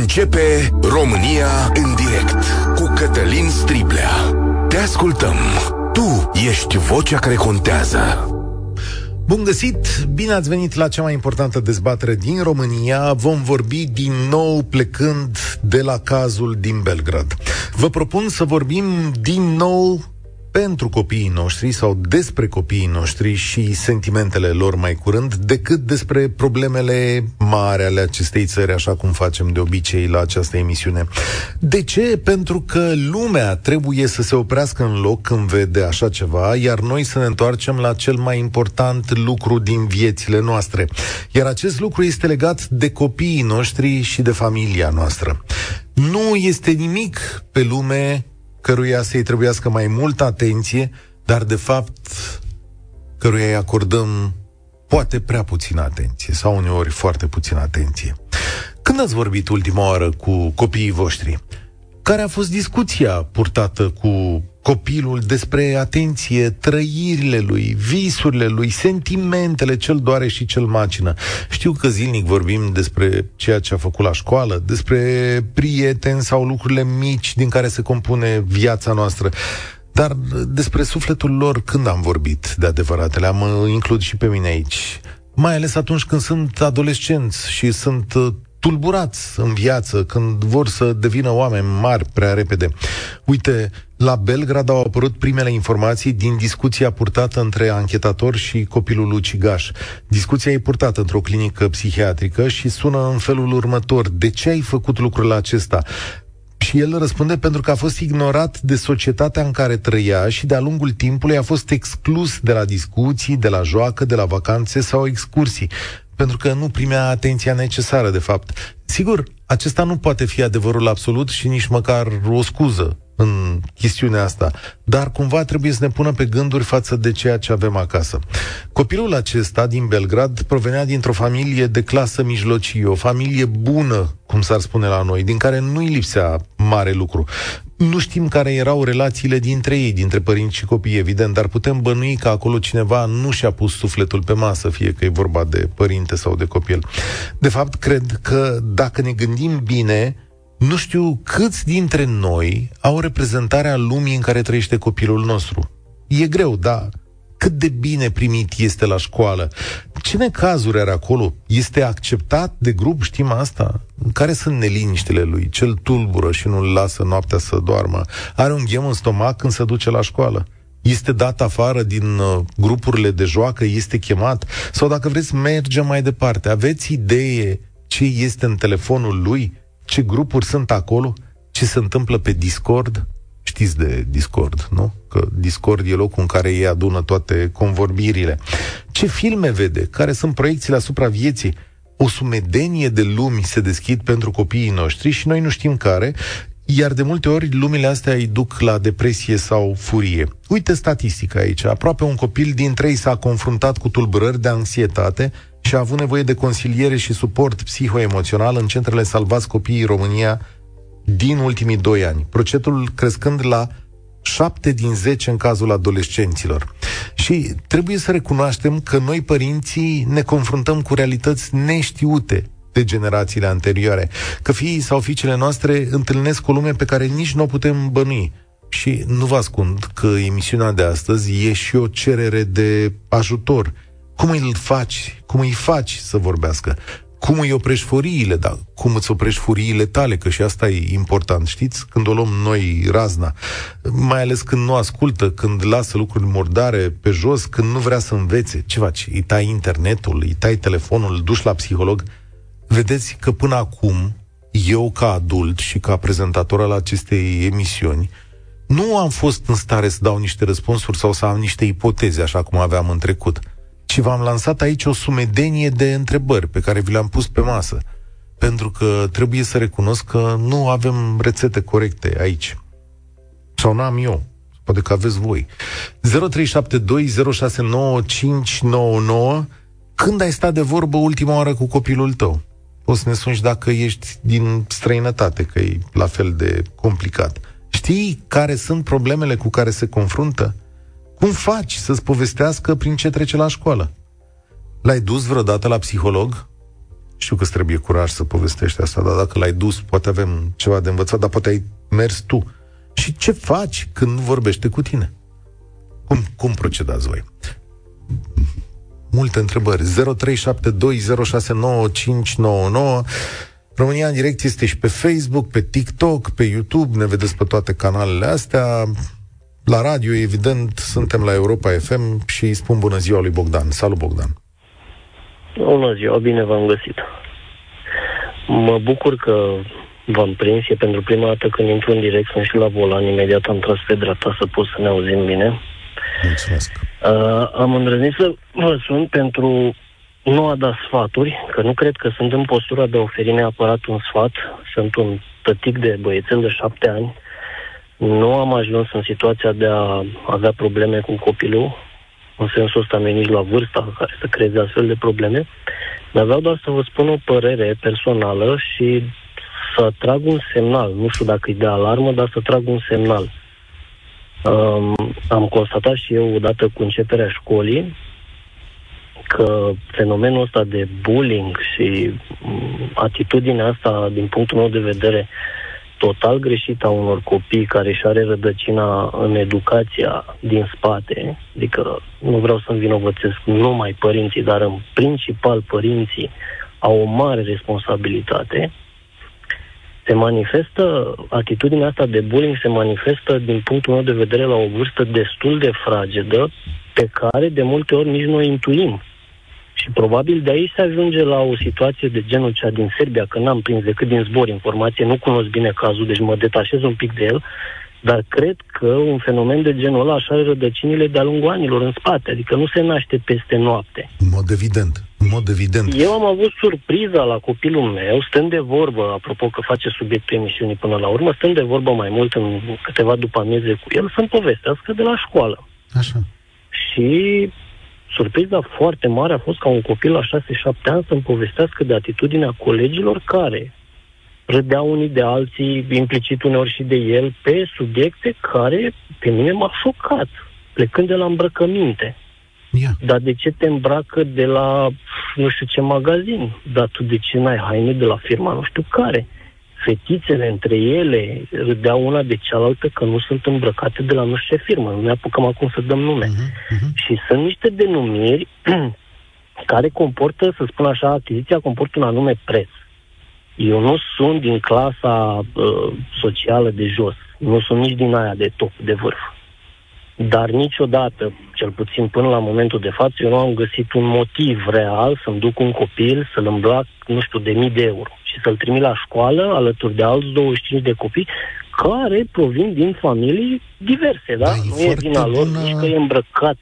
Începe România în direct cu Cătălin Striblea. Te ascultăm. Tu ești vocea care contează. Bun găsit! Bine ați venit la cea mai importantă dezbatere din România. Vom vorbi din nou plecând de la cazul din Belgrad. Vă propun să vorbim din nou pentru copiii noștri sau despre copiii noștri și sentimentele lor mai curând, decât despre problemele mari ale acestei țări, așa cum facem de obicei la această emisiune. De ce? Pentru că lumea trebuie să se oprească în loc când vede așa ceva, iar noi să ne întoarcem la cel mai important lucru din viețile noastre. Iar acest lucru este legat de copiii noștri și de familia noastră. Nu este nimic pe lume căruia să-i trebuiască mai multă atenție, dar de fapt căruia îi acordăm poate prea puțină atenție sau uneori foarte puțină atenție. Când ați vorbit ultima oară cu copiii voștri? Care a fost discuția purtată cu copilul despre atenție, trăirile lui, visurile lui, sentimentele, cel doare și cel macină. Știu că zilnic vorbim despre ceea ce a făcut la școală, despre prieteni sau lucrurile mici din care se compune viața noastră. Dar despre sufletul lor când am vorbit de adevăratele, am uh, includ și pe mine aici. Mai ales atunci când sunt adolescenți și sunt uh, tulburați în viață, când vor să devină oameni mari prea repede. Uite, la Belgrad au apărut primele informații din discuția purtată între anchetator și copilul ucigaș. Discuția e purtată într-o clinică psihiatrică și sună în felul următor. De ce ai făcut lucrul acesta? Și el răspunde pentru că a fost ignorat de societatea în care trăia și de-a lungul timpului a fost exclus de la discuții, de la joacă, de la vacanțe sau excursii pentru că nu primea atenția necesară, de fapt. Sigur, acesta nu poate fi adevărul absolut și nici măcar o scuză în chestiunea asta, dar cumva trebuie să ne pună pe gânduri față de ceea ce avem acasă. Copilul acesta din Belgrad provenea dintr-o familie de clasă mijlocie, o familie bună, cum s-ar spune la noi, din care nu-i lipsea mare lucru. Nu știm care erau relațiile dintre ei, dintre părinți și copii, evident, dar putem bănui că acolo cineva nu și-a pus sufletul pe masă, fie că e vorba de părinte sau de copil. De fapt, cred că dacă ne gândim bine, nu știu câți dintre noi au reprezentarea lumii în care trăiește copilul nostru. E greu, da. Cât de bine primit este la școală. Ce necazuri are acolo? Este acceptat de grup, știm asta? Care sunt neliniștile lui? Cel tulbură și nu-l lasă noaptea să doarmă. Are un ghem în stomac când se duce la școală este dat afară din uh, grupurile de joacă, este chemat, sau dacă vreți, mergem mai departe. Aveți idee ce este în telefonul lui? Ce grupuri sunt acolo, ce se întâmplă pe Discord. Știți de Discord, nu? Că Discord e locul în care ei adună toate convorbirile. Ce filme vede? Care sunt proiecțiile asupra vieții? O sumedenie de lumi se deschid pentru copiii noștri și noi nu știm care, iar de multe ori lumile astea îi duc la depresie sau furie. Uite statistica aici. Aproape un copil din trei s-a confruntat cu tulburări de anxietate și a avut nevoie de consiliere și suport psihoemoțional în centrele Salvați Copiii România din ultimii doi ani, procentul crescând la 7 din 10 în cazul adolescenților. Și trebuie să recunoaștem că noi, părinții, ne confruntăm cu realități neștiute de generațiile anterioare, că fiii sau fiicele noastre întâlnesc o lume pe care nici nu o putem bănui. Și nu vă ascund că emisiunea de astăzi e și o cerere de ajutor cum îl faci, cum îi faci să vorbească? Cum îi oprești furiile, da? Cum îți oprești furiile tale, că și asta e important, știți? Când o luăm noi razna, mai ales când nu ascultă, când lasă lucruri murdare pe jos, când nu vrea să învețe. Ce faci? Îi tai internetul, îi tai telefonul, îl duci la psiholog? Vedeți că până acum, eu ca adult și ca prezentator al acestei emisiuni, nu am fost în stare să dau niște răspunsuri sau să am niște ipoteze, așa cum aveam în trecut și v-am lansat aici o sumedenie de întrebări pe care vi le-am pus pe masă. Pentru că trebuie să recunosc că nu avem rețete corecte aici. Sau n-am eu. Poate că aveți voi. 0372069599 Când ai stat de vorbă ultima oară cu copilul tău? Poți să ne suni dacă ești din străinătate, că e la fel de complicat. Știi care sunt problemele cu care se confruntă? Cum faci să-ți povestească prin ce trece la școală? L-ai dus vreodată la psiholog? Știu că îți trebuie curaj să povestești asta, dar dacă l-ai dus, poate avem ceva de învățat, dar poate ai mers tu. Și ce faci când nu vorbește cu tine? Cum, cum procedați voi? Multe întrebări. 0372069599 România în direct este și pe Facebook, pe TikTok, pe YouTube, ne vedeți pe toate canalele astea. La radio, evident, suntem la Europa FM și îi spun bună ziua lui Bogdan. Salut, Bogdan! Bună ziua, bine v-am găsit. Mă bucur că v-am prins. E pentru prima dată când intru în direct, sunt și la volan. Imediat am tras pe dreapta să pot să ne auzim bine. Mulțumesc. Uh, am îndrăznit să vă sun pentru nu a da sfaturi, că nu cred că sunt în postura de a oferi neapărat un sfat. Sunt un tătic de băiețel de șapte ani. Nu am ajuns în situația de a avea probleme cu copilul în sensul ăsta noi nici la vârsta care să creeze astfel de probleme, dar vreau doar să vă spun o părere personală și să trag un semnal. Nu știu dacă e de alarmă, dar să trag un semnal. Um, am constatat și eu, odată cu începerea școlii, că fenomenul ăsta de bullying și um, atitudinea asta, din punctul meu de vedere, total greșită a unor copii care își are rădăcina în educația din spate, adică nu vreau să învinovățesc numai părinții, dar în principal părinții au o mare responsabilitate, se manifestă, atitudinea asta de bullying se manifestă din punctul meu de vedere la o vârstă destul de fragedă, pe care de multe ori nici nu o intuim. Și probabil de aici se ajunge la o situație de genul cea din Serbia, că n-am prins decât din zbor informație, nu cunosc bine cazul, deci mă detașez un pic de el, dar cred că un fenomen de genul ăla așa are rădăcinile de-a lungul anilor în spate, adică nu se naște peste noapte. În mod evident, în mod evident. Eu am avut surpriza la copilul meu, stând de vorbă, apropo că face subiectul emisiunii până la urmă, stând de vorbă mai mult în câteva după amieze cu el, să-mi povestească de la școală. Așa. Și surpriza foarte mare a fost ca un copil la 6-7 ani să-mi povestească de atitudinea colegilor care râdeau unii de alții, implicit uneori și de el, pe subiecte care pe mine m-a șocat, plecând de la îmbrăcăminte. Yeah. Dar de ce te îmbracă de la nu știu ce magazin? Dar tu de ce n-ai haine de la firma nu știu care? Fetițele între ele râdeau una de cealaltă că nu sunt îmbrăcate de la nu știu ce firmă. Nu ne apucăm acum să dăm nume. Uh-huh, uh-huh. Și sunt niște denumiri care comportă, să spun așa, achiziția comportă un anume preț. Eu nu sunt din clasa uh, socială de jos. Nu sunt nici din aia de top, de vârf. Dar niciodată, cel puțin până la momentul de față, eu nu am găsit un motiv real să-mi duc un copil să-l îmbrac, nu știu, de mii de euro și să-l trimit la școală alături de alți 25 de copii care provin din familii diverse, da? da nu e vina lor bună... nici că e îmbrăcat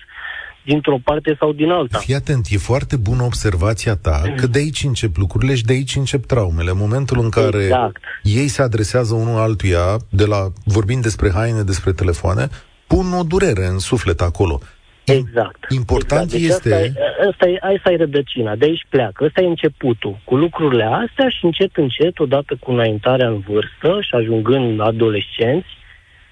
dintr-o parte sau din alta. Fii atent, e foarte bună observația ta, că de aici încep lucrurile și de aici încep traumele. În momentul în care exact. ei se adresează unul altuia, de la vorbind despre haine, despre telefoane, pun o durere în suflet acolo. Exact. Important exact. Deci este... Asta e, asta, e, asta e rădăcina, de aici pleacă. Ăsta e începutul. Cu lucrurile astea și încet, încet, odată cu înaintarea în vârstă și ajungând adolescenți,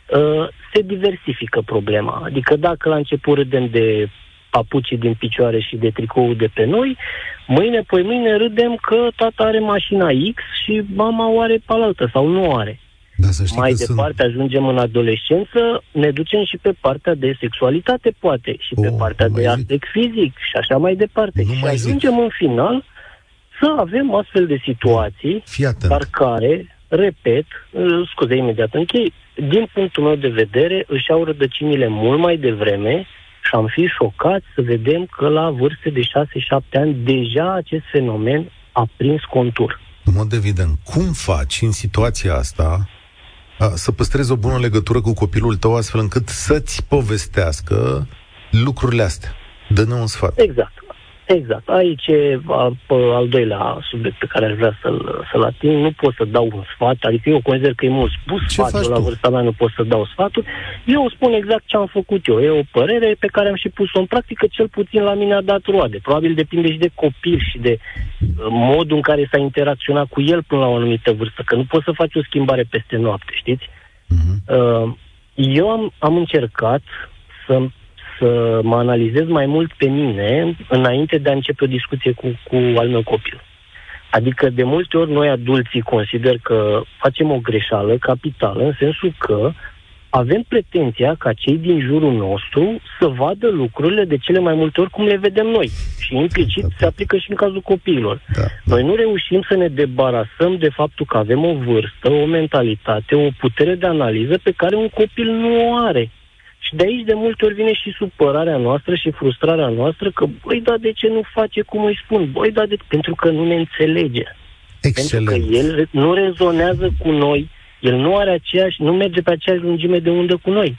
uh, se diversifică problema. Adică dacă la început râdem de papucii din picioare și de tricoul de pe noi, mâine, poi mâine râdem că tata are mașina X și mama o are pe altă sau nu are. Da, să Mai departe sunt... ajungem în adolescență, ne ducem și pe partea de sexualitate, poate, și pe oh, partea de aspect fizic și așa mai departe. Nu și mai ajungem zic. în final să avem astfel de situații, dar care, repet, scuze, imediat închei, din punctul meu de vedere, își au rădăcinile mult mai devreme și am fi șocați să vedem că la vârste de 6-7 ani deja acest fenomen a prins contur. În mod evident, cum faci în situația asta să păstrezi o bună legătură cu copilul tău astfel încât să-ți povestească lucrurile astea. Dă-ne un sfat. Exact. Exact. Aici e al doilea subiect pe care aș vrea să-l, să-l ating. Nu pot să dau un sfat, adică eu consider că e mult spus ce sfatul la vârsta mea, nu pot să dau sfatul. Eu spun exact ce am făcut eu. E o părere pe care am și pus-o în practică, cel puțin la mine a dat roade. Probabil depinde și de copil și de uh, modul în care s-a interacționat cu el până la o anumită vârstă, că nu poți să faci o schimbare peste noapte, știți? Uh-huh. Eu am, am încercat să să mă analizez mai mult pe mine înainte de a începe o discuție cu, cu al meu copil. Adică de multe ori noi adulții consider că facem o greșeală capitală în sensul că avem pretenția ca cei din jurul nostru să vadă lucrurile de cele mai multe ori cum le vedem noi. Și implicit se aplică și în cazul copiilor. Da. Noi nu reușim să ne debarasăm de faptul că avem o vârstă, o mentalitate, o putere de analiză pe care un copil nu o are. Și de aici de multe ori vine și supărarea noastră și frustrarea noastră că, băi, da, de ce nu face cum îi spun? Băi, da, de... pentru că nu ne înțelege. Excelent. Pentru că el nu rezonează cu noi, el nu are aceeași, nu merge pe aceeași lungime de undă cu noi.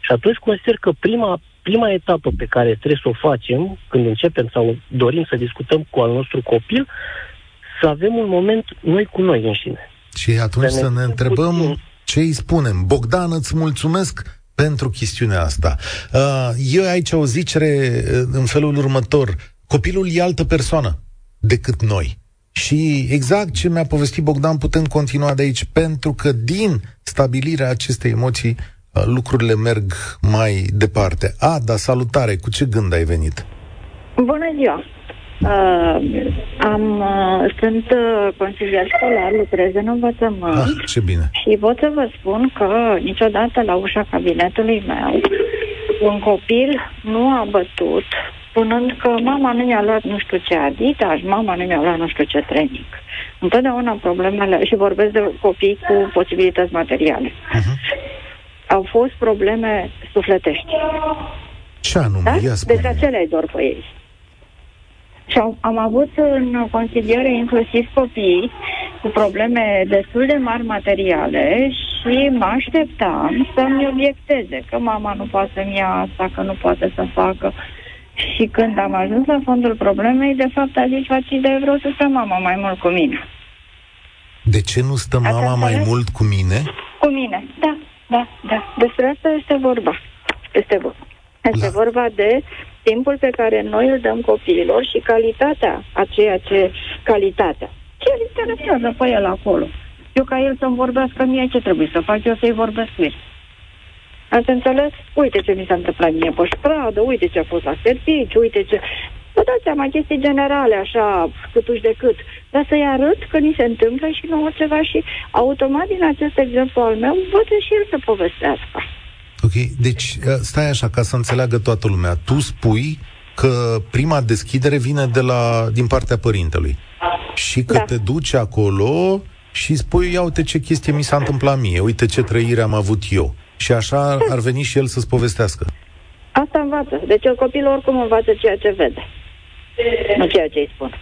Și atunci consider că prima, prima etapă pe care trebuie să o facem, când începem sau dorim să discutăm cu al nostru copil, să avem un moment noi cu noi înșine. Și atunci să ne, să ne întrebăm puțin. ce îi spunem. Bogdan, îți mulțumesc pentru chestiunea asta. Uh, eu aici o zicere uh, în felul următor. Copilul e altă persoană decât noi. Și exact ce mi-a povestit Bogdan putem continua de aici, pentru că din stabilirea acestei emoții uh, lucrurile merg mai departe. Ada, salutare! Cu ce gând ai venit? Bună ziua! Uh, am, uh, sunt uh, consilier școlar, lucrez în învățământ. Ah, ce bine. Și pot să vă spun că niciodată la ușa cabinetului meu un copil nu a bătut spunând că mama nu mi-a luat nu știu ce Adidas, mama nu mi-a luat nu știu ce training. Întotdeauna problemele, și vorbesc de copii cu posibilități materiale, uh-huh. au fost probleme sufletești. Ce anume? Da? Ia Deci acelea îi dor pe ei. Și am, am avut în consiliere inclusiv copii cu probleme destul de mari materiale și mă așteptam să-mi obiecteze că mama nu poate să-mi ia asta, că nu poate să facă. Și când am ajuns la fondul problemei, de fapt a zis, de vreau să stă mama mai mult cu mine. De ce nu stă mama asta mai mult cu mine? Cu mine, da, da, da. Despre asta este vorba. Este vorba. Este la... vorba de timpul pe care noi îl dăm copiilor și calitatea a ceea ce... Calitatea. Ce îl interesează pe el acolo? Eu ca el să-mi vorbească mie, ce trebuie să fac eu să-i vorbesc mie? Ați înțeles? Uite ce mi s-a întâmplat mie pe stradă, uite ce a fost la serviciu, uite ce... Vă dați seama, chestii generale, așa, câtuși de cât. Dar să-i arăt că ni se întâmplă și nouă ceva și automat din acest exemplu al meu, văd și el să povestească. Ok, deci uh, stai așa ca să înțeleagă toată lumea. Tu spui că prima deschidere vine de la, din partea părintelui și că da. te duci acolo și spui, ia uite ce chestie mi s-a întâmplat mie, uite ce trăire am avut eu. Și așa ar veni și el să-ți povestească. Asta învață. Deci el copil oricum învață ceea ce vede. Nu ceea ce îi spun.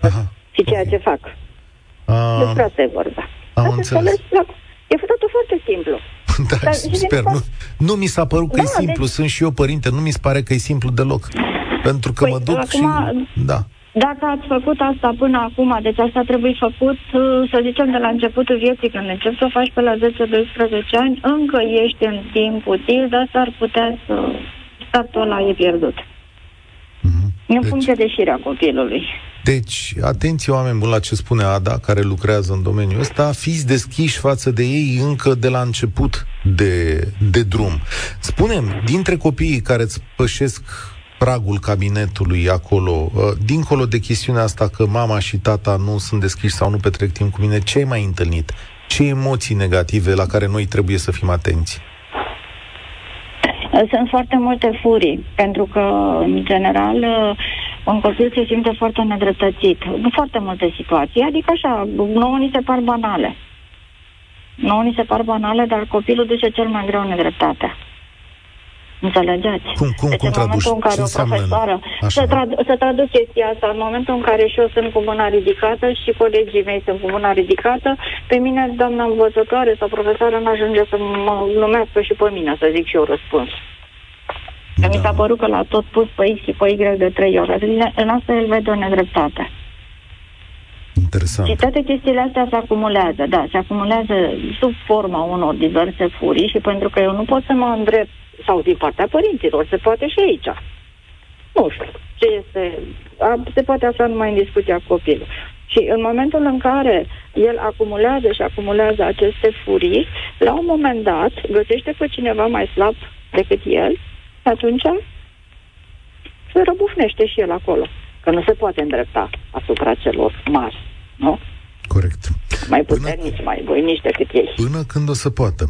Aha. Și ceea okay. ce fac. A... Despre asta e vorba. Am Asta înțeles. E totul foarte simplu. Da, Dar, sper. Nu, nu mi s-a părut că da, e simplu. Deci... Sunt și eu părinte. Nu mi se pare că e simplu deloc. Pentru că păi, mă duc acum, și... Da. Dacă ați făcut asta până acum, deci asta trebuie făcut, uh, să zicem, de la începutul vieții, când începi să o faci pe la 10-12 ani, încă ești în timp util, dar s-ar putea să startul ăla e pierdut. Mm-hmm. În deci, funcție de șirea copilului. Deci, atenție oameni buni la ce spune Ada, care lucrează în domeniul ăsta, fiți deschiși față de ei încă de la început de, de drum. Spunem, dintre copiii care îți pășesc pragul cabinetului acolo, uh, dincolo de chestiunea asta că mama și tata nu sunt deschiși sau nu petrec timp cu mine, ce ai mai întâlnit? Ce emoții negative la care noi trebuie să fim atenți? Sunt foarte multe furii, pentru că, în general, un copil se simte foarte nedreptățit. În foarte multe situații, adică așa, nouă ni se par banale. Nouă ni se par banale, dar copilul duce cel mai greu nedreptatea. Înțelegeți? Cum, cum, deci cum în momentul în care o profesoară... Să, trad- să traduc chestia asta, în momentul în care și eu sunt cu mâna ridicată și colegii mei sunt cu mâna ridicată, pe mine, doamna învățătoare sau profesoară, nu ajunge să mă numească și pe mine, să zic și eu răspuns. Da. Mi s-a părut că l-a tot pus pe X și pe Y de trei ori. În asta el vede o nedreptate. Interesant. Și toate chestiile astea se acumulează, da, se acumulează sub forma unor diverse furii și pentru că eu nu pot să mă îndrept sau din partea părinților, se poate și aici. Nu știu ce este, a, se poate afla numai în discuția copilului. Și în momentul în care el acumulează și acumulează aceste furii, la un moment dat găsește pe cineva mai slab decât el, atunci se răbufnește și el acolo. Că nu se poate îndrepta asupra celor mari, nu? Corect. Mai puternici, până, mai voinici decât ei. Până când o să poată.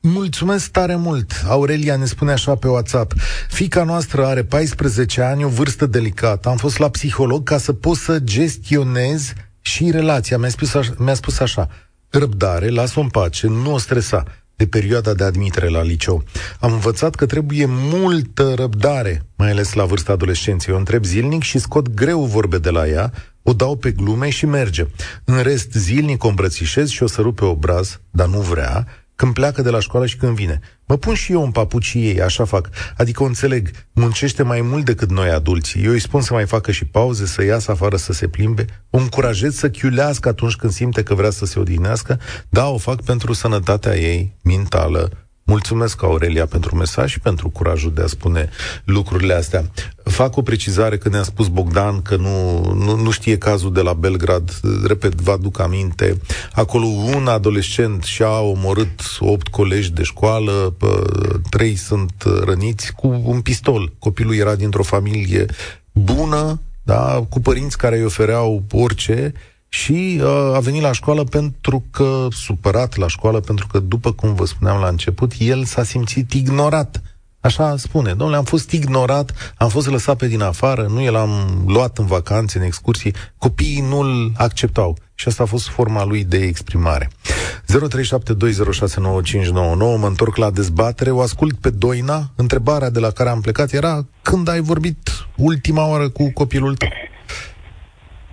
Mulțumesc tare mult! Aurelia ne spune așa pe WhatsApp. Fica noastră are 14 ani, o vârstă delicată. Am fost la psiholog ca să pot să gestionez și relația. Mi-a spus așa, mi-a spus așa răbdare, las-o în pace, nu o stresa de perioada de admitere la liceu. Am învățat că trebuie multă răbdare, mai ales la vârsta adolescenței. O întreb zilnic și scot greu vorbe de la ea, o dau pe glume și merge. În rest, zilnic o îmbrățișez și o sărup pe obraz, dar nu vrea, când pleacă de la școală și când vine. Mă pun și eu în papucii ei, așa fac. Adică o înțeleg, muncește mai mult decât noi adulții. Eu îi spun să mai facă și pauze, să iasă afară să se plimbe. O încurajez să chiulească atunci când simte că vrea să se odihnească. Da, o fac pentru sănătatea ei mentală, Mulțumesc, Aurelia, pentru mesaj și pentru curajul de a spune lucrurile astea. Fac o precizare când ne-a spus Bogdan că nu, nu, nu știe cazul de la Belgrad. Repet, vă aduc aminte. Acolo un adolescent și-a omorât opt colegi de școală, trei sunt răniți cu un pistol. Copilul era dintr-o familie bună, da, cu părinți care îi ofereau orice și uh, a venit la școală pentru că, supărat la școală, pentru că, după cum vă spuneam la început, el s-a simțit ignorat. Așa spune, domnule, am fost ignorat, am fost lăsat pe din afară, nu el am luat în vacanțe, în excursii, copiii nu-l acceptau. Și asta a fost forma lui de exprimare. 0372069599, mă întorc la dezbatere, o ascult pe Doina. Întrebarea de la care am plecat era când ai vorbit ultima oară cu copilul tău?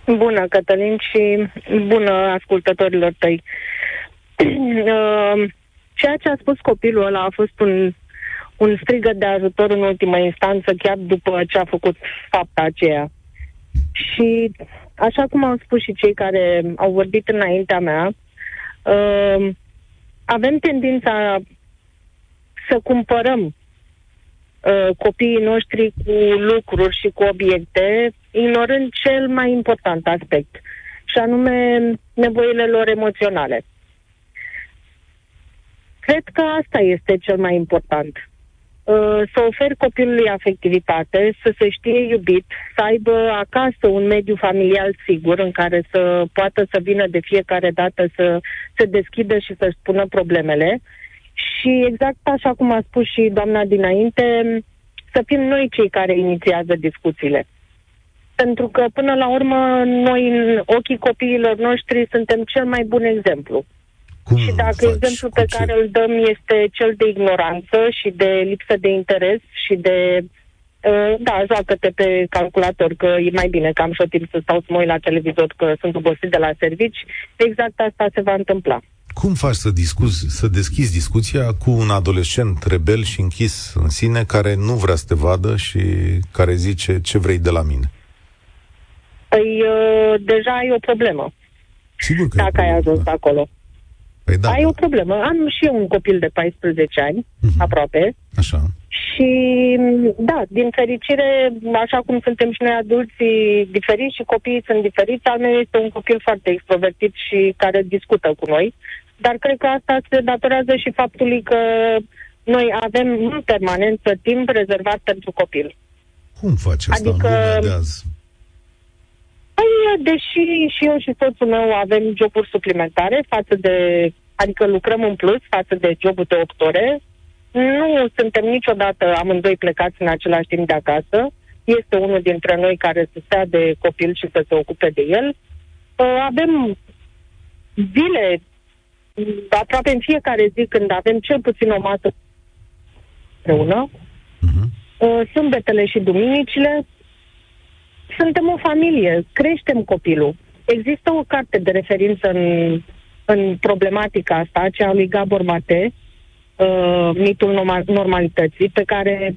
Bună, Cătălin, și bună ascultătorilor tăi. Uh, ceea ce a spus copilul ăla a fost un, un strigă de ajutor în ultimă instanță, chiar după ce a făcut fapta aceea. Și așa cum au spus și cei care au vorbit înaintea mea, uh, avem tendința să cumpărăm uh, copiii noștri cu lucruri și cu obiecte, ignorând cel mai important aspect, și anume nevoile lor emoționale. Cred că asta este cel mai important. Uh, să oferi copilului afectivitate, să se știe iubit, să aibă acasă un mediu familial sigur în care să poată să vină de fiecare dată să se deschidă și să-și spună problemele și exact așa cum a spus și doamna dinainte, să fim noi cei care inițiază discuțiile. Pentru că, până la urmă, noi, în ochii copiilor noștri, suntem cel mai bun exemplu. Cum și dacă faci? exemplul pe ce? care îl dăm este cel de ignoranță și de lipsă de interes și de uh, da, joacă-te pe calculator, că e mai bine că am și o timp să stau să mă uit la televizor, că sunt obosit de la servici. Exact asta se va întâmpla. Cum faci să, discuzi, să deschizi discuția cu un adolescent rebel și închis în sine care nu vrea să te vadă și care zice ce vrei de la mine? Păi, uh, deja ai o problemă, Sigur că dacă e o ai problemă. ajuns acolo. Păi da, ai o problemă. Am și eu un copil de 14 ani, Mhm. aproape, așa. și da, din fericire, așa cum suntem și noi adulții diferiți și copiii sunt diferiți, al meu este un copil foarte extrovertit și care discută cu noi, dar cred că asta se datorează și faptului că noi avem în permanență timp rezervat pentru copil. Cum faci asta Adică- în lumea de azi? Păi, deși și eu și soțul meu avem joburi suplimentare față de, adică lucrăm în plus față de jobul de 8 ore, nu suntem niciodată amândoi plecați în același timp de acasă. Este unul dintre noi care să stea de copil și să se ocupe de el. Uh, Avem zile, aproape în fiecare zi, când avem cel puțin o masă împreună, Uh-huh. Uh, sâmbetele și duminicile, suntem o familie, creștem copilul. Există o carte de referință în, în problematica asta, aceea a lui Gabor Mate, uh, mitul norma- normalității, pe care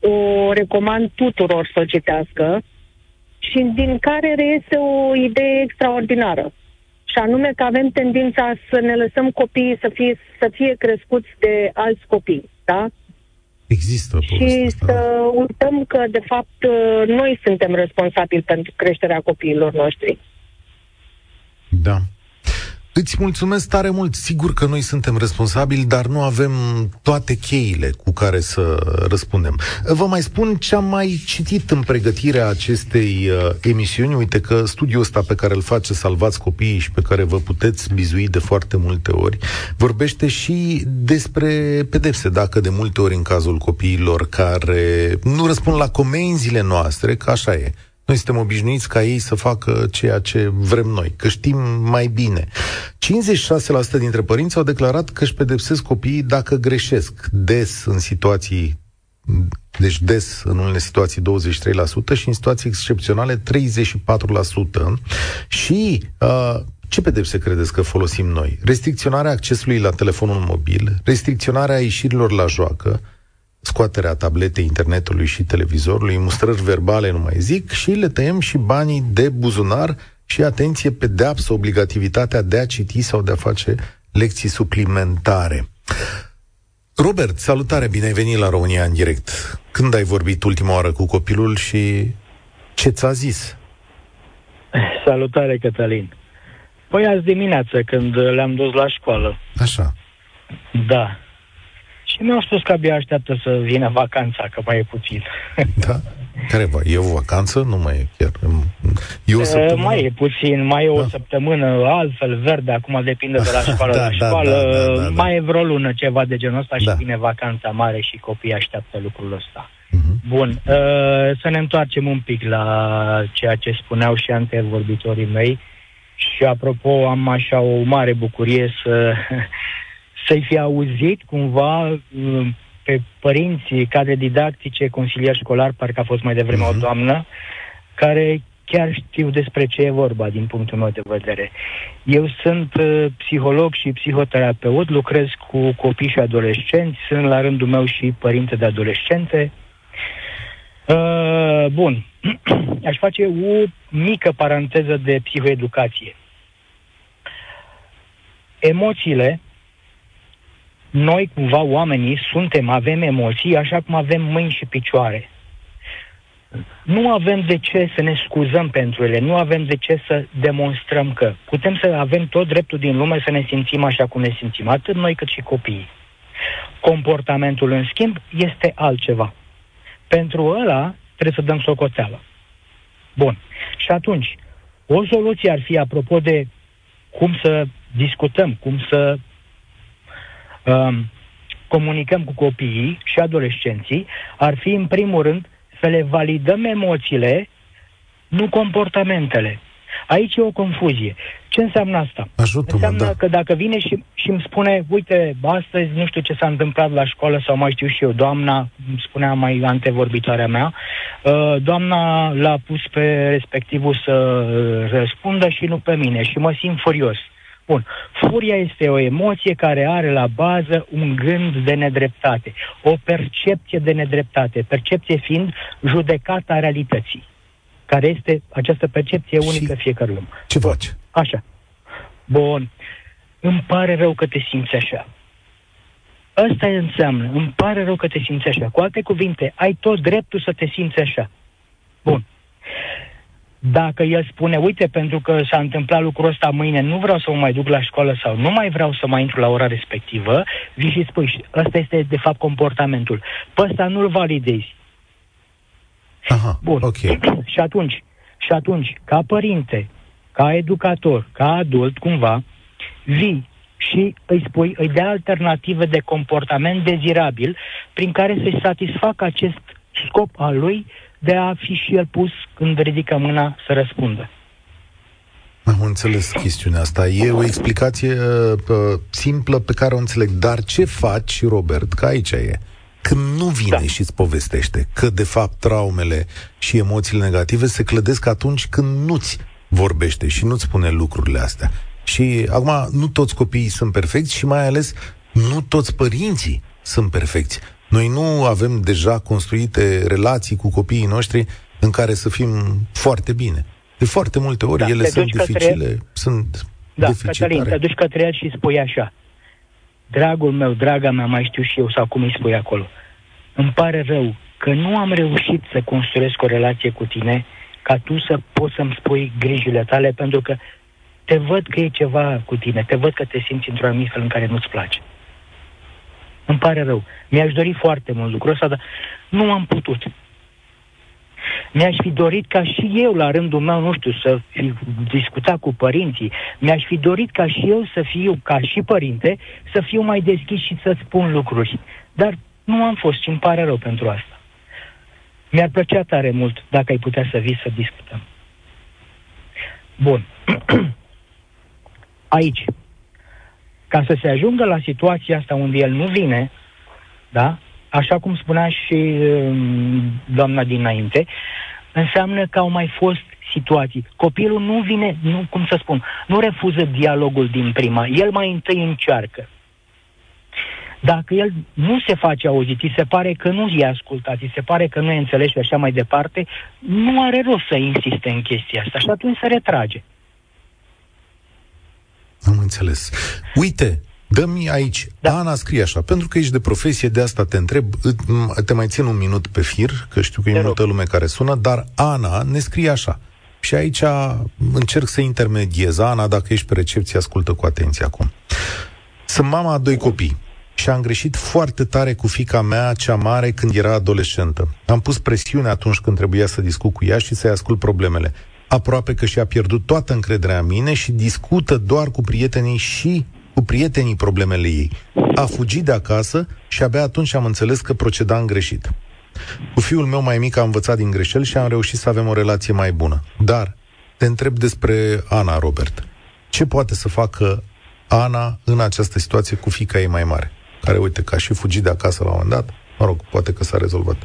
o recomand tuturor să o citească și din care reiese o idee extraordinară. Și anume că avem tendința să ne lăsăm copiii să fie, să fie crescuți de alți copii, da? Există povestea și asta. să uităm că, de fapt, noi suntem responsabili pentru creșterea copiilor noștri. Da. Îți mulțumesc tare mult. Sigur că noi suntem responsabili, dar nu avem toate cheile cu care să răspundem. Vă mai spun ce am mai citit în pregătirea acestei uh, emisiuni. Uite că studiul ăsta pe care îl face Salvați Copiii și pe care vă puteți bizui de foarte multe ori, vorbește și despre pedepse, dacă de multe ori în cazul copiilor care nu răspund la comenzile noastre, că așa e noi suntem obișnuiți ca ei să facă ceea ce vrem noi, că știm mai bine. 56% dintre părinți au declarat că își pedepsesc copiii dacă greșesc, des în situații deci des în unele situații 23% și în situații excepționale 34%. Și uh, ce pedepse credeți că folosim noi? Restricționarea accesului la telefonul mobil, restricționarea ieșirilor la joacă, scoaterea tabletei, internetului și televizorului, mustrări verbale, nu mai zic, și le tăiem și banii de buzunar și, atenție, pedeapsă, obligativitatea de a citi sau de a face lecții suplimentare. Robert, salutare, bine ai venit la România în direct. Când ai vorbit ultima oară cu copilul și ce ți-a zis? Salutare, Cătălin. Păi azi dimineață, când le-am dus la școală. Așa. Da. Și mi-au spus că abia așteaptă să vină vacanța, că mai e puțin. Da? Care va? E o vacanță? Nu mai e chiar. E o săptămână? Mai e puțin, mai e da. o săptămână, altfel verde, acum depinde de la școală da, la da, școală. Da, da, da, da, mai e vreo lună ceva de genul ăsta da. și vine vacanța mare și copiii așteaptă lucrul ăsta. Uh-huh. Bun, uh, să ne întoarcem un pic la ceea ce spuneau și antevorbitorii mei. Și apropo, am așa o mare bucurie să să-i fi auzit cumva uh, pe părinții, cadre didactice, consilier școlar, parcă a fost mai devreme uh-huh. o mhm. doamnă, care chiar știu despre ce e vorba din punctul meu de vedere. Eu sunt uh, psiholog și psihoterapeut, lucrez cu copii și adolescenți, sunt la rândul meu și părinte de adolescente. Uh, bun, aș face o mică paranteză de psihoeducație. Emoțiile noi, cumva, oamenii, suntem, avem emoții, așa cum avem mâini și picioare. Nu avem de ce să ne scuzăm pentru ele, nu avem de ce să demonstrăm că putem să avem tot dreptul din lume să ne simțim așa cum ne simțim, atât noi cât și copiii. Comportamentul, în schimb, este altceva. Pentru ăla trebuie să dăm socoteală. Bun. Și atunci, o soluție ar fi, apropo de cum să discutăm, cum să um, comunicăm cu copiii și adolescenții ar fi, în primul rând, să le validăm emoțiile, nu comportamentele. Aici e o confuzie. Ce înseamnă asta? Ajută-mă, înseamnă da. că dacă vine și, și îmi spune, uite, astăzi nu știu ce s-a întâmplat la școală sau mai știu și eu, doamna, îmi spunea mai antevorbitoarea mea, uh, doamna l-a pus pe respectivul să uh, răspundă și nu pe mine și mă simt furios. Bun. Furia este o emoție care are la bază un gând de nedreptate, o percepție de nedreptate, percepție fiind judecata realității, care este această percepție unică și fiecare om. Ce faci? Așa. Bun. Îmi pare rău că te simți așa. Asta înseamnă, îmi pare rău că te simți așa. Cu alte cuvinte, ai tot dreptul să te simți așa. Bun. Dacă el spune, uite, pentru că s-a întâmplat lucrul ăsta mâine, nu vreau să mă mai duc la școală sau nu mai vreau să mai intru la ora respectivă, vii și spui, ăsta este de fapt comportamentul. Pe ăsta nu-l validezi. Aha, Bun. Okay. și atunci, și atunci, ca părinte, ca educator, ca adult, cumva, vii și îi spui, îi dea alternative de comportament dezirabil prin care să-și satisfacă acest scop al lui de a fi și el pus când ridică mâna să răspundă. Am înțeles chestiunea asta. E o explicație uh, simplă pe care o înțeleg. Dar ce faci, Robert, că aici e, când nu vine da. și îți povestește că, de fapt, traumele și emoțiile negative se clădesc atunci când nu-ți vorbește și nu-ți spune lucrurile astea. Și, acum, nu toți copiii sunt perfecți și, mai ales, nu toți părinții sunt perfecți. Noi nu avem deja construite relații cu copiii noștri în care să fim foarte bine. De foarte multe ori da, ele sunt dificile, către... sunt da, deficitare. Cătălin, te duci către el și spui așa. Dragul meu, draga mea, mai știu și eu, sau cum îi spui acolo. Îmi pare rău că nu am reușit să construiesc o relație cu tine ca tu să poți să-mi spui grijile tale, pentru că te văd că e ceva cu tine, te văd că te simți într-un anumit fel în care nu-ți place. Îmi pare rău. Mi-aș dori foarte mult lucrul ăsta, dar nu am putut. Mi-aș fi dorit ca și eu, la rândul meu, nu știu, să fi discutat cu părinții. Mi-aș fi dorit ca și eu să fiu, ca și părinte, să fiu mai deschis și să spun lucruri. Dar nu am fost și îmi pare rău pentru asta. Mi-ar plăcea tare mult dacă ai putea să vii să discutăm. Bun. Aici, ca să se ajungă la situația asta unde el nu vine, da? Așa cum spunea și um, doamna dinainte, înseamnă că au mai fost situații. Copilul nu vine, nu, cum să spun, nu refuză dialogul din prima. El mai întâi încearcă. Dacă el nu se face auzit, se pare că nu e ascultat, se pare că nu e înțeles și așa mai departe, nu are rost să insiste în chestia asta și atunci se retrage. Am înțeles. Uite, Dă-mi aici. Da. Ana scrie așa, pentru că ești de profesie, de asta te întreb, te mai țin un minut pe fir, că știu că e multă lume care sună, dar Ana ne scrie așa. Și aici încerc să intermediez. Ana, dacă ești pe recepție, ascultă cu atenție acum. Sunt mama a doi copii și am greșit foarte tare cu fica mea cea mare când era adolescentă. Am pus presiune atunci când trebuia să discut cu ea și să-i ascult problemele. Aproape că și-a pierdut toată încrederea în mine și discută doar cu prietenii și cu prietenii problemele ei. A fugit de acasă și abia atunci am înțeles că procedam greșit. Cu fiul meu mai mic am învățat din greșeli și am reușit să avem o relație mai bună. Dar te întreb despre Ana, Robert. Ce poate să facă Ana în această situație cu fica ei mai mare? Care, uite, că a și fugit de acasă la un moment dat. Mă rog, poate că s-a rezolvat.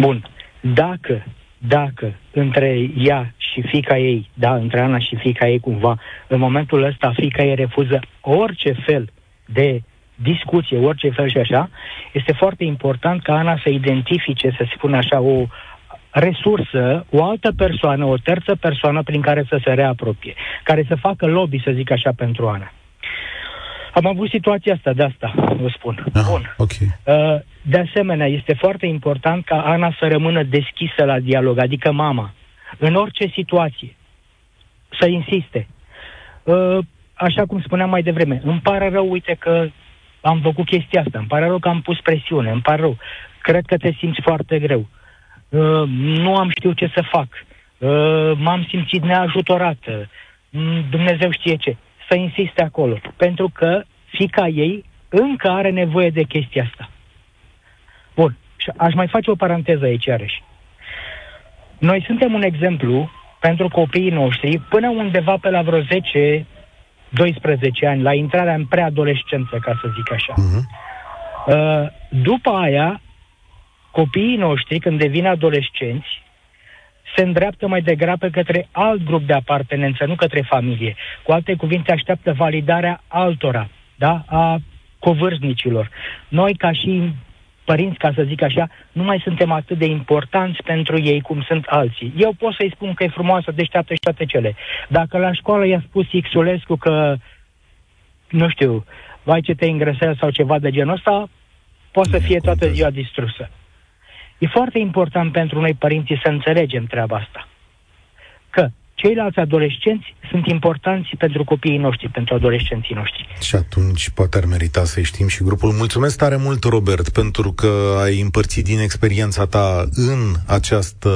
Bun. Dacă, dacă între ea și fica ei, da, între Ana și fica ei cumva, în momentul ăsta fica ei refuză orice fel de discuție, orice fel și așa, este foarte important ca Ana să identifice, să spună așa, o resursă, o altă persoană, o terță persoană prin care să se reapropie, care să facă lobby, să zic așa, pentru Ana. Am avut situația asta, de asta vă spun. Ah, Bun. Okay. Uh, de asemenea, este foarte important ca Ana să rămână deschisă la dialog, adică mama, în orice situație, să insiste. Uh, așa cum spuneam mai devreme, îmi pare rău, uite că am făcut chestia asta, îmi pare rău că am pus presiune, îmi pare rău, cred că te simți foarte greu, uh, nu am știut ce să fac, m-am simțit neajutorată, mm, Dumnezeu știe ce să insiste acolo. Pentru că fica ei încă are nevoie de chestia asta. Bun. Și aș mai face o paranteză aici, iarăși. Noi suntem un exemplu pentru copiii noștri până undeva pe la vreo 10 12 ani, la intrarea în preadolescență, ca să zic așa. Uh-huh. După aia, copiii noștri, când devin adolescenți, se îndreaptă mai degrabă către alt grup de apartenență, nu către familie. Cu alte cuvinte, așteaptă validarea altora, da? a covârșnicilor. Noi, ca și părinți, ca să zic așa, nu mai suntem atât de importanți pentru ei cum sunt alții. Eu pot să-i spun că e frumoasă, deșteaptă și toate cele. Dacă la școală i-a spus Xulescu că, nu știu, vai ce te îngrăsează sau ceva de genul ăsta, poate să fie toată ziua distrusă. E foarte important pentru noi părinții să înțelegem treaba asta. Că ceilalți adolescenți sunt importanți pentru copiii noștri, pentru adolescenții noștri. Și atunci poate ar merita să știm și grupul. Mulțumesc tare mult, Robert, pentru că ai împărțit din experiența ta în această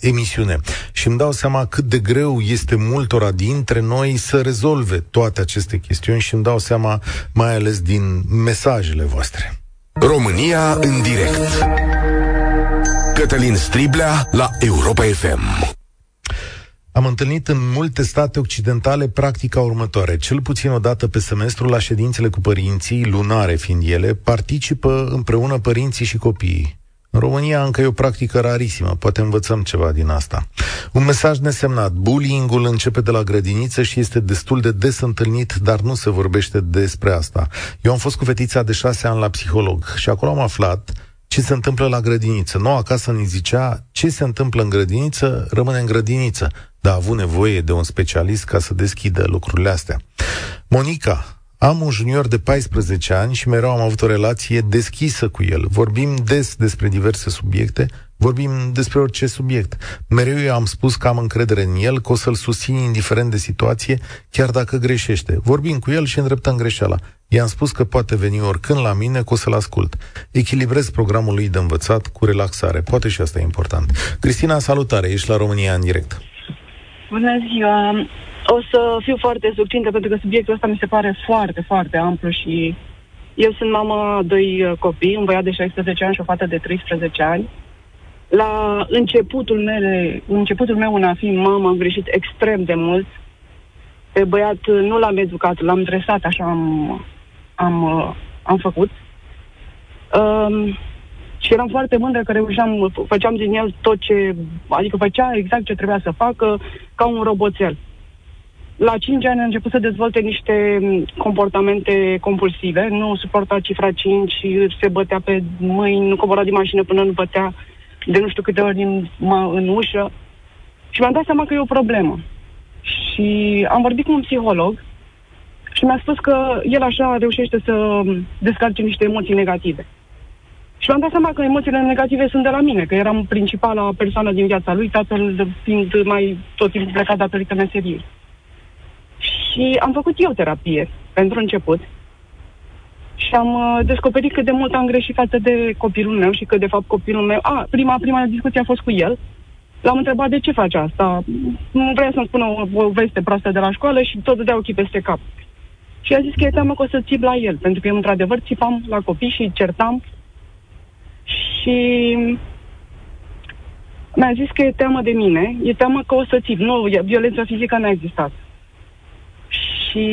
emisiune. Și îmi dau seama cât de greu este multora dintre noi să rezolve toate aceste chestiuni și îmi dau seama mai ales din mesajele voastre. România în direct Cătălin Striblea la Europa FM. Am întâlnit în multe state occidentale practica următoare. Cel puțin o dată pe semestru, la ședințele cu părinții, lunare fiind ele, participă împreună părinții și copiii. În România încă e o practică rarisimă, poate învățăm ceva din asta. Un mesaj nesemnat. Bullying-ul începe de la grădiniță și este destul de des întâlnit, dar nu se vorbește despre asta. Eu am fost cu fetița de șase ani la psiholog și acolo am aflat ce se întâmplă la grădiniță. Noua acasă ne zicea ce se întâmplă în grădiniță, rămâne în grădiniță. Dar a avut nevoie de un specialist ca să deschidă lucrurile astea. Monica, am un junior de 14 ani și mereu am avut o relație deschisă cu el. Vorbim des despre diverse subiecte, Vorbim despre orice subiect. Mereu eu am spus că am încredere în el, că o să-l susțin indiferent de situație, chiar dacă greșește. Vorbim cu el și îndreptăm greșeala. I-am spus că poate veni oricând la mine, că o să-l ascult. Echilibrez programul lui de învățat cu relaxare. Poate și asta e important. Cristina, salutare, ești la România în direct. Bună ziua! O să fiu foarte succintă pentru că subiectul ăsta mi se pare foarte, foarte amplu și eu sunt mama doi uh, copii, un băiat de 16 ani și o fată de 13 ani. La începutul, mele, începutul meu în a fi mamă am greșit extrem de mult. Pe băiat uh, nu l-am educat, l-am dresat, așa am, am, uh, am făcut. Um, și eram foarte mândră că reușeam, făceam din el tot ce, adică făcea exact ce trebuia să facă, ca un roboțel. La 5 ani a început să dezvolte niște comportamente compulsive, nu suporta cifra 5, se bătea pe mâini, nu cobora din mașină până nu bătea de nu știu câte ori în, în ușă. Și mi-am dat seama că e o problemă. Și am vorbit cu un psiholog și mi-a spus că el așa reușește să descarce niște emoții negative. Și mi-am dat seama că emoțiile negative sunt de la mine, că eram principala persoană din viața lui, tatăl fiind mai tot timpul plecat datorită meseriei. Și am făcut eu terapie pentru început și am uh, descoperit cât de mult am greșit față de copilul meu și că de fapt copilul meu... A, prima, prima discuție a fost cu el. L-am întrebat de ce face asta. Nu vrea să-mi spună o, o veste proastă de la școală și tot dădea ochii peste cap. Și a zis că e teamă că o să țip la el, pentru că eu într-adevăr țipam la copii și certam. Și mi-a zis că e teamă de mine, e teamă că o să țip. Nu, violența fizică n-a existat. Și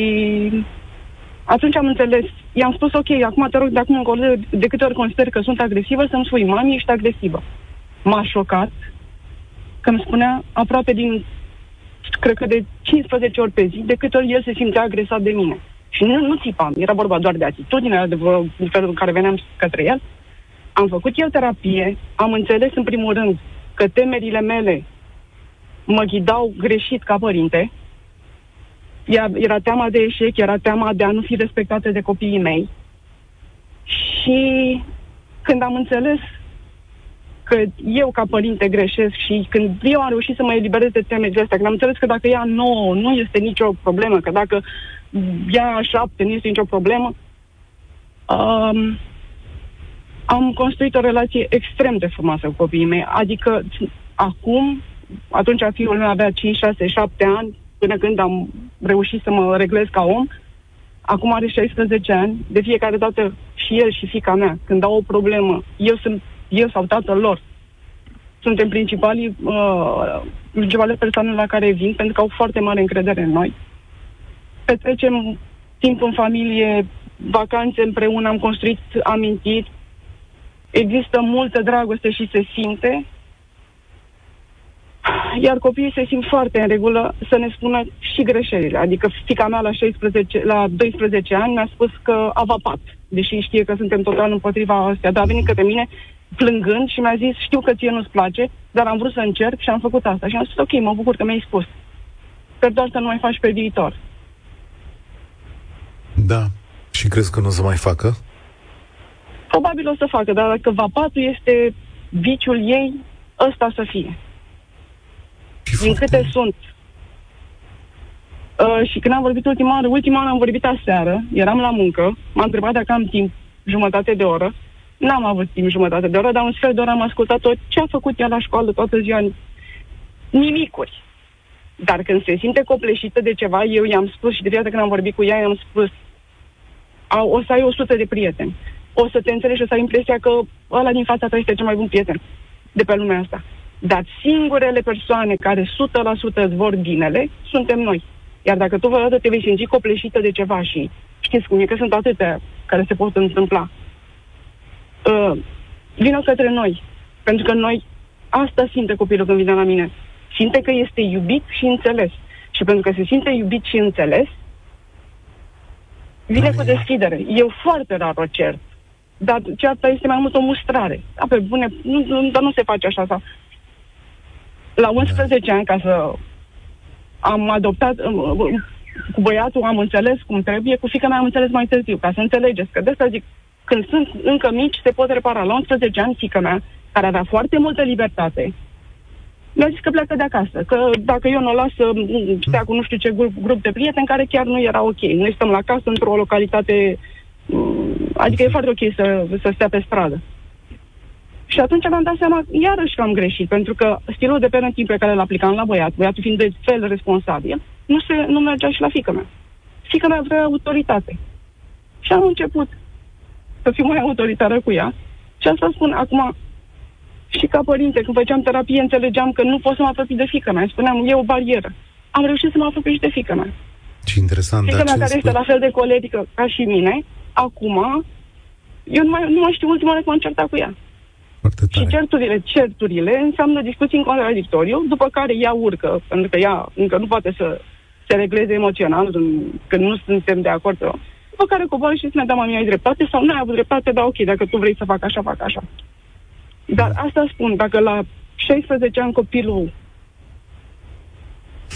atunci am înțeles, i-am spus, ok, acum te rog, de acum încolo, de câte ori consider că sunt agresivă, să-mi spui, mami, ești agresivă. M-a șocat că îmi spunea aproape din, cred că de 15 ori pe zi, de câte ori el se simțea agresat de mine. Și nu, nu țipam, era vorba doar de atitudinea, de felul în care veneam către el. Am făcut eu terapie, am înțeles în primul rând că temerile mele mă ghidau greșit ca părinte, era teama de eșec, era teama de a nu fi respectate de copiii mei. Și când am înțeles că eu ca părinte greșesc și când eu am reușit să mă eliberez de temerile astea, când am înțeles că dacă ea nouă nu este nicio problemă, că dacă ea șapte nu este nicio problemă, um, am construit o relație extrem de frumoasă cu copiii mei. Adică acum, atunci fiul meu avea 5, 6, 7 ani, până când am reușit să mă reglez ca om. Acum are 16 ani. De fiecare dată și el și fica mea, când au o problemă, eu sunt eu sau tatăl lor. Suntem principalii, uh, principale persoane la care vin, pentru că au foarte mare încredere în noi. Petrecem timp în familie, vacanțe împreună, am construit amintiri. Există multă dragoste și se simte iar copiii se simt foarte în regulă să ne spună și greșelile. Adică fica mea la, 16, la 12 ani mi-a spus că a vapat, deși știe că suntem total împotriva astea, dar a venit către mine plângând și mi-a zis, știu că ție nu-ți place, dar am vrut să încerc și am făcut asta. Și am spus, ok, mă bucur că mi-ai spus. Sper doar să nu mai faci pe viitor. Da. Și crezi că nu o să mai facă? Probabil o să facă, dar dacă vapatul este viciul ei, ăsta să fie. Din câte sunt. Uh, și când am vorbit ultima oară, ultima oară am vorbit aseară, eram la muncă, m-a întrebat dacă am timp, jumătate de oră. N-am avut timp jumătate de oră, dar un sfert de oră am ascultat tot ce a făcut ea la școală toată ziua. Nimicuri. Dar când se simte copleșită de ceva, eu i-am spus și de viață când am vorbit cu ea, i-am spus o să ai 100 de prieteni. O să te înțelegi, o să ai impresia că ăla din fața ta este cel mai bun prieten de pe lumea asta. Dar singurele persoane care 100% îți vor binele suntem noi. Iar dacă tu vreodată te vei simți copleșită de ceva și știți cum e, că sunt atâtea care se pot întâmpla, uh, vină către noi. Pentru că noi, asta simte copilul când vine la mine. Simte că este iubit și înțeles. Și pentru că se simte iubit și înțeles, vine cu deschidere. Eu foarte rar o cert. Dar cearta este mai mult o mustrare. Da, pe bune, nu, nu, dar nu se face așa. Sau la 11 ani, ca să am adoptat, cu băiatul am înțeles cum trebuie, cu fica mea am înțeles mai târziu, ca să înțelegeți. Că de asta zic, când sunt încă mici, se pot repara. La 11 ani, fica mea, care avea foarte multă libertate, mi-a zis că pleacă de acasă, că dacă eu nu o las să stea cu nu știu ce grup, grup de prieteni care chiar nu era ok. Noi stăm la casă într-o localitate, mm, adică e foarte ok să, să stea pe stradă. Și atunci mi-am dat seama, iarăși că am greșit, pentru că stilul de parenting pe care l aplicam la băiat, băiatul fiind de fel responsabil, nu, se, nu mergea și la fică mea. Fică mea vrea autoritate. Și am început să fiu mai autoritară cu ea. Și asta spun acum, și ca părinte, când făceam terapie, înțelegeam că nu pot să mă apropii de fică mea. Spuneam, e o barieră. Am reușit să mă apropii și de fică mea. Ce interesant. Fică mea care este la fel de colerică ca și mine, acum, eu nu mai, nu mai știu ultima oară cum am certat cu ea. Foarte tare. Și certurile, certurile înseamnă discuții în contradictoriu, după care ea urcă, pentru că ea încă nu poate să se regleze emoțional, când nu suntem de acord. După care coboară și spune, da, mami, ai dreptate sau nu ai avut dreptate, dar ok, dacă tu vrei să fac așa, fac așa. Dar asta spun, dacă la 16 ani copilul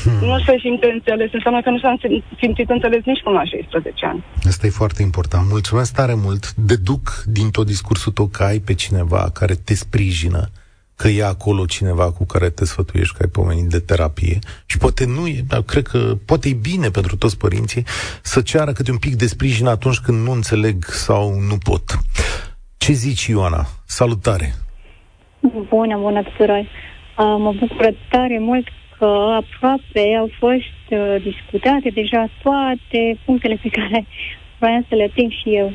Hmm. Nu se simte înțeles, înseamnă că nu s-a simțit înțeles nici până la 16 ani. Asta e foarte important. Mulțumesc tare mult. Deduc din tot discursul tău că ai pe cineva care te sprijină, că e acolo cineva cu care te sfătuiești, că ai pomenit de terapie. Și poate nu e, dar cred că poate e bine pentru toți părinții să ceară câte un pic de sprijin atunci când nu înțeleg sau nu pot. Ce zici, Ioana? Salutare! Bună, bună tuturor! Uh, mă bucur tare mult că aproape au fost uh, discutate deja toate punctele pe care vreau să le ating și eu.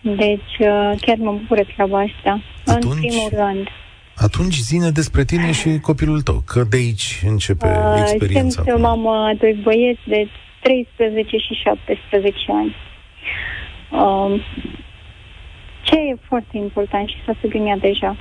Deci uh, chiar mă bucură treaba asta. Atunci, în primul rând. Atunci zine despre tine și copilul tău, că de aici începe uh, experiența. Sunt mama a doi băieți de 13 și 17 ani. Uh, ce e foarte important și s-a subliniat deja,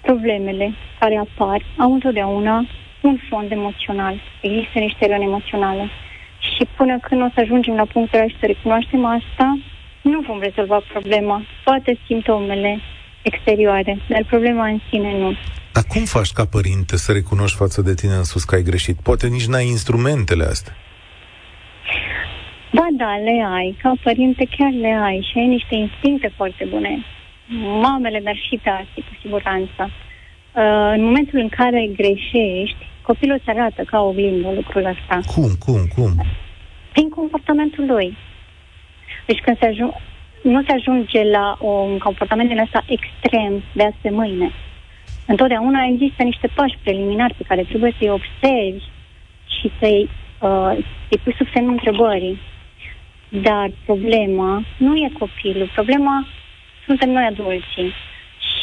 problemele care apar au întotdeauna un fond emoțional. Există niște răni emoționale. Și până când o să ajungem la punctul ăla și să recunoaștem asta, nu vom rezolva problema. Toate simptomele exterioare, dar problema în sine nu. Dar cum faci ca părinte să recunoști față de tine în sus că ai greșit? Poate nici n-ai instrumentele astea. Ba da, le ai. Ca părinte chiar le ai și ai niște instincte foarte bune. Mamele, dar și tații, cu siguranță. Uh, în momentul în care greșești, copilul se arată ca o oglindă lucrul ăsta. Cum, cum, cum? Prin comportamentul lui. Deci când se ajung, nu se ajunge la un comportament din ăsta extrem de azi pe mâine. Întotdeauna există niște pași preliminari pe care trebuie să-i observi și să-i, uh, să pui sub semnul întrebării. Dar problema nu e copilul, problema suntem noi adulții.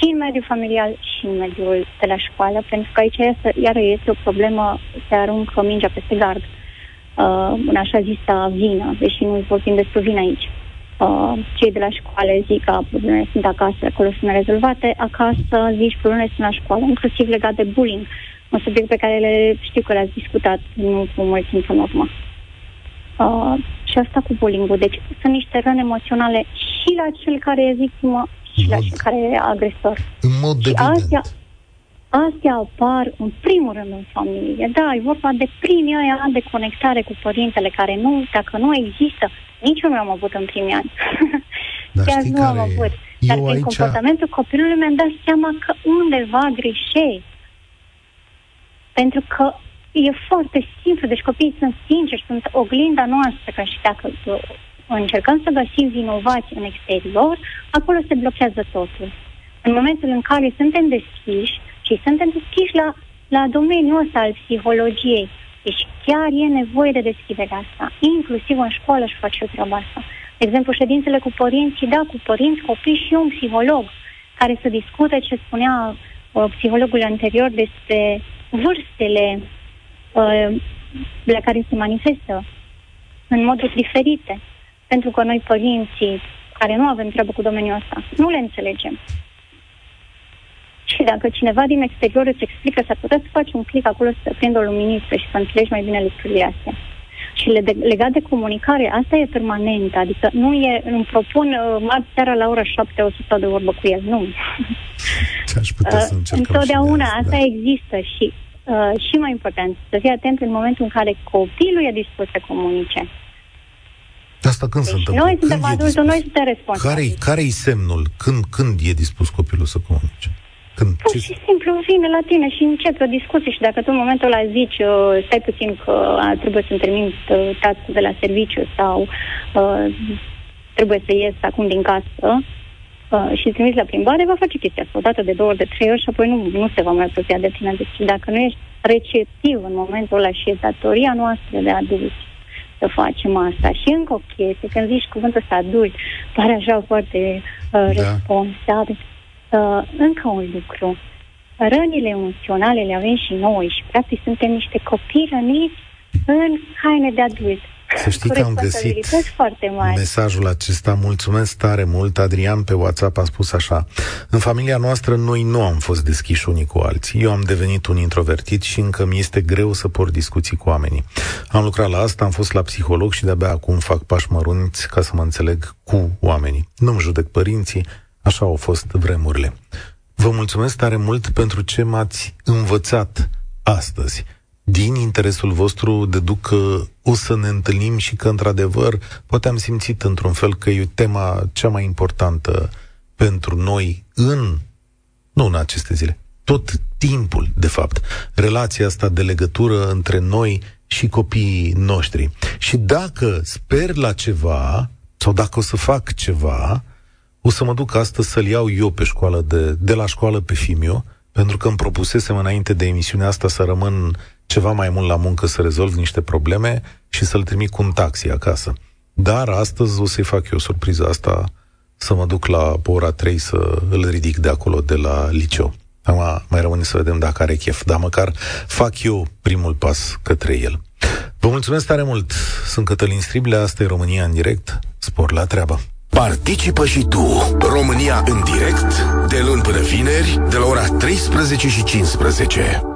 Și în mediul familial și în mediul de la școală, pentru că aici este, iar este o problemă, se aruncă mingea peste gard. Uh, în așa zisa vină, deși nu vorbim despre vină aici. Uh, cei de la școală zic că problemele sunt acasă, acolo sunt rezolvate, acasă zici problemele sunt la școală, inclusiv legat de bullying, un subiect pe care le știu că le-ați discutat nu cu mult timp în urmă. Uh, și asta cu bullying-ul. Deci sunt niște răni emoționale și la cel care e victimă și la cel care e agresor. În mod și astea, astea apar în primul rând în familie. Da, e vorba de primii ani de conectare cu părintele care nu, dacă nu există, nici eu nu am avut în primii ani. Dar Chiar nu am avut. Dar prin aici... comportamentul copilului mi-am dat seama că undeva greșești. Pentru că e foarte simplu, deci copiii sunt sinceri, sunt oglinda noastră, ca și dacă uh, încercăm să găsim vinovați în exterior, acolo se blochează totul. În momentul în care suntem deschiși și suntem deschiși la, la domeniul ăsta al psihologiei, deci chiar e nevoie de deschiderea asta. Inclusiv în școală și face treaba asta. De exemplu, ședințele cu părinții, da, cu părinți, copii și un psiholog care să discute ce spunea uh, psihologul anterior despre vârstele uh, la care se manifestă în moduri diferite. Pentru că noi, părinții, care nu avem treabă cu domeniul ăsta, nu le înțelegem. Și dacă cineva din exterior îți explică, s-ar putea să faci un click acolo să prindă o luminiță și să înțelegi mai bine lucrurile astea. Și le de, legat de comunicare, asta e permanentă, adică nu e, îmi propun uh, marți seara la ora 7 o să stau de vorbă cu el, nu. Ce-aș putea să uh, Întotdeauna asta da. există și uh, și mai important, să fii atent în momentul în care copilul e dispus să comunice. Asta când deci se întâmplă? Noi suntem adulți, noi suntem responsabili. Care-i, care-i semnul? Când, când e dispus copilul să comunice? Când Pur și simplu vine la tine și începe o discuție și dacă tu în momentul ăla zici uh, stai puțin că uh, trebuie să-mi termin uh, task de la serviciu sau uh, trebuie să ies acum din casă uh, și trimis la plimbare, va face chestia asta o dată de două ori, de trei ori și apoi nu, nu se va mai apropia de tine. Deci dacă nu ești receptiv în momentul ăla și e datoria noastră de adulți să facem asta. Și încă o chestie, când zici cuvântul ăsta adult, pare așa foarte uh, Da. responsabil. Uh, încă un lucru. Rănile emoționale le avem și noi și practic suntem niște copii răniți în haine de adult. Să știi Cu că am găsit responsabilități foarte mari. mesajul acesta. Mulțumesc tare mult. Adrian pe WhatsApp a spus așa. În familia noastră noi nu am fost deschiși unii cu alții. Eu am devenit un introvertit și încă mi este greu să port discuții cu oamenii. Am lucrat la asta, am fost la psiholog și de-abia acum fac pași mărunți ca să mă înțeleg cu oamenii. Nu-mi judec părinții, așa au fost vremurile. Vă mulțumesc tare mult pentru ce m-ați învățat astăzi. Din interesul vostru deduc că o să ne întâlnim și că, într-adevăr, poate am simțit într-un fel că e tema cea mai importantă pentru noi în, nu în aceste zile, tot timpul, de fapt, relația asta de legătură între noi și copiii noștri. Și dacă sper la ceva, sau dacă o să fac ceva, o să mă duc astăzi să-l iau eu pe școală de, de la școală pe Fimiu, pentru că îmi propusesem înainte de emisiunea asta să rămân ceva mai mult la muncă să rezolv niște probleme și să-l trimit cu un taxi acasă. Dar astăzi o să-i fac eu surpriza asta să mă duc la ora 3 să îl ridic de acolo, de la liceu. Acum mai rămâne să vedem dacă are chef, dar măcar fac eu primul pas către el. Vă mulțumesc tare mult! Sunt Cătălin Striblea, asta e România în direct. Spor la treabă! Participă și tu, România în direct, de luni până vineri, de la ora 13 și 15.